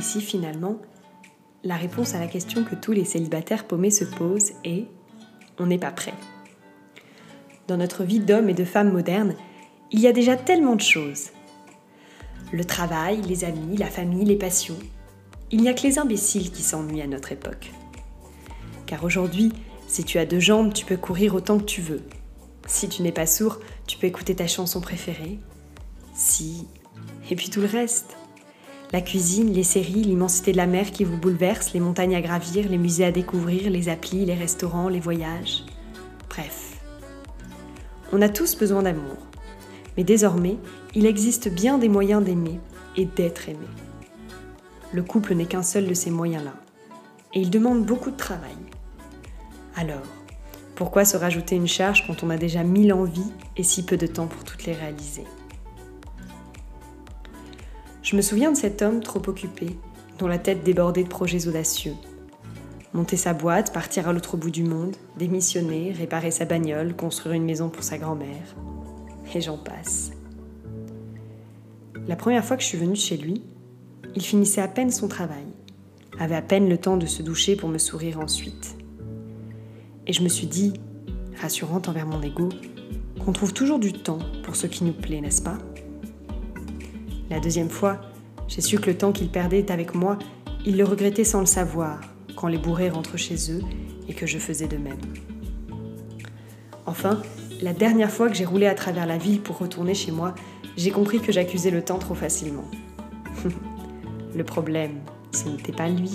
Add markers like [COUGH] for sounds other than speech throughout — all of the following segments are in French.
Ici, finalement, la réponse à la question que tous les célibataires paumés se posent est on n'est pas prêt. Dans notre vie d'homme et de femme moderne, il y a déjà tellement de choses. Le travail, les amis, la famille, les passions. Il n'y a que les imbéciles qui s'ennuient à notre époque. Car aujourd'hui, si tu as deux jambes, tu peux courir autant que tu veux. Si tu n'es pas sourd, tu peux écouter ta chanson préférée. Si... Et puis tout le reste. La cuisine, les séries, l'immensité de la mer qui vous bouleverse, les montagnes à gravir, les musées à découvrir, les applis, les restaurants, les voyages. Bref. On a tous besoin d'amour. Mais désormais, il existe bien des moyens d'aimer et d'être aimé. Le couple n'est qu'un seul de ces moyens-là. Et il demande beaucoup de travail. Alors, pourquoi se rajouter une charge quand on a déjà mille envies et si peu de temps pour toutes les réaliser? Je me souviens de cet homme trop occupé, dont la tête débordait de projets audacieux. Monter sa boîte, partir à l'autre bout du monde, démissionner, réparer sa bagnole, construire une maison pour sa grand-mère. Et j'en passe. La première fois que je suis venue chez lui, il finissait à peine son travail, avait à peine le temps de se doucher pour me sourire ensuite. Et je me suis dit, rassurante envers mon ego, qu'on trouve toujours du temps pour ce qui nous plaît, n'est-ce pas? La deuxième fois, j'ai su que le temps qu'il perdait avec moi, il le regrettait sans le savoir, quand les bourrés rentrent chez eux et que je faisais de même. Enfin, la dernière fois que j'ai roulé à travers la ville pour retourner chez moi, j'ai compris que j'accusais le temps trop facilement. [LAUGHS] le problème, ce n'était pas lui.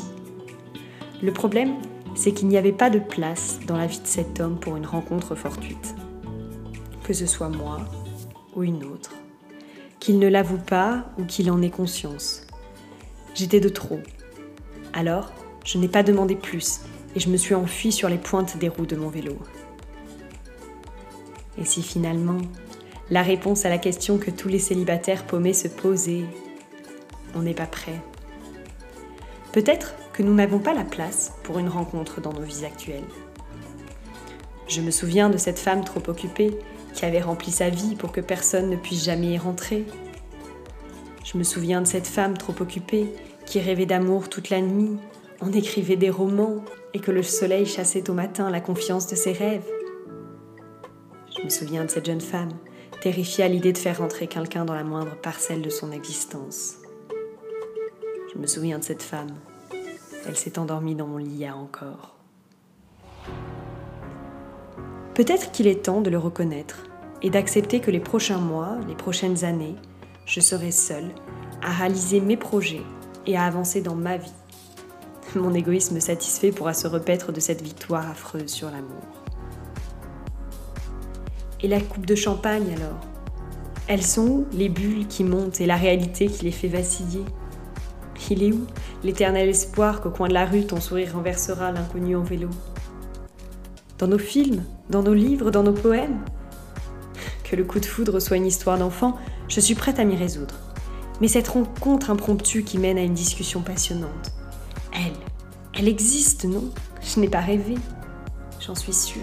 Le problème, c'est qu'il n'y avait pas de place dans la vie de cet homme pour une rencontre fortuite. Que ce soit moi ou une autre qu'il ne l'avoue pas ou qu'il en ait conscience. J'étais de trop. Alors, je n'ai pas demandé plus et je me suis enfuie sur les pointes des roues de mon vélo. Et si finalement, la réponse à la question que tous les célibataires paumés se posaient, on n'est pas prêt Peut-être que nous n'avons pas la place pour une rencontre dans nos vies actuelles. Je me souviens de cette femme trop occupée qui avait rempli sa vie pour que personne ne puisse jamais y rentrer. Je me souviens de cette femme trop occupée qui rêvait d'amour toute la nuit, en écrivait des romans et que le soleil chassait au matin la confiance de ses rêves. Je me souviens de cette jeune femme, terrifiée à l'idée de faire rentrer quelqu'un dans la moindre parcelle de son existence. Je me souviens de cette femme. Elle s'est endormie dans mon lit hier encore. Peut-être qu'il est temps de le reconnaître et d'accepter que les prochains mois, les prochaines années, je serai seule à réaliser mes projets et à avancer dans ma vie. [LAUGHS] Mon égoïsme satisfait pourra se repaître de cette victoire affreuse sur l'amour. Et la coupe de champagne alors? Elles sont où les bulles qui montent et la réalité qui les fait vaciller? Il est où l'éternel espoir qu'au coin de la rue ton sourire renversera l'inconnu en vélo? Dans nos films, dans nos livres, dans nos poèmes. Que le coup de foudre soit une histoire d'enfant, je suis prête à m'y résoudre. Mais cette rencontre impromptue qui mène à une discussion passionnante, elle, elle existe, non? Je n'ai pas rêvé, j'en suis sûre.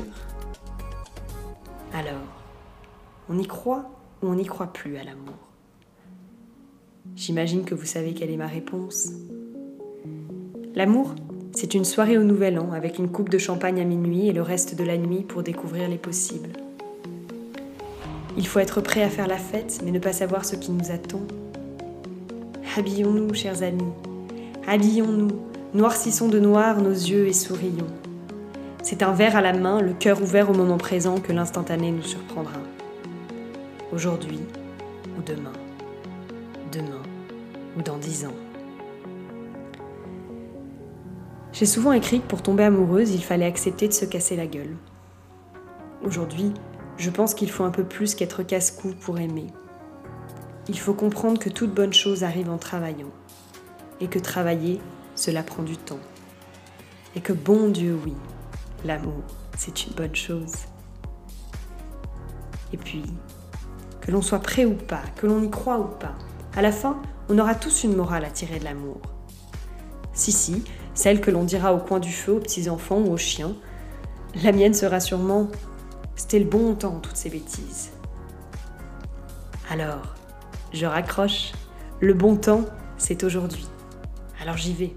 Alors, on y croit ou on n'y croit plus à l'amour? J'imagine que vous savez quelle est ma réponse. L'amour, c'est une soirée au Nouvel An avec une coupe de champagne à minuit et le reste de la nuit pour découvrir les possibles. Il faut être prêt à faire la fête, mais ne pas savoir ce qui nous attend. Habillons-nous, chers amis. Habillons-nous. Noircissons de noir nos yeux et sourions. C'est un verre à la main, le cœur ouvert au moment présent que l'instantané nous surprendra. Aujourd'hui ou demain. Demain ou dans dix ans. J'ai souvent écrit que pour tomber amoureuse, il fallait accepter de se casser la gueule. Aujourd'hui, je pense qu'il faut un peu plus qu'être casse-cou pour aimer. Il faut comprendre que toute bonne chose arrive en travaillant. Et que travailler, cela prend du temps. Et que bon Dieu, oui, l'amour, c'est une bonne chose. Et puis, que l'on soit prêt ou pas, que l'on y croit ou pas, à la fin, on aura tous une morale à tirer de l'amour. Si, si, celle que l'on dira au coin du feu aux petits-enfants ou aux chiens. La mienne sera sûrement C'était le bon temps, toutes ces bêtises. Alors, je raccroche. Le bon temps, c'est aujourd'hui. Alors j'y vais.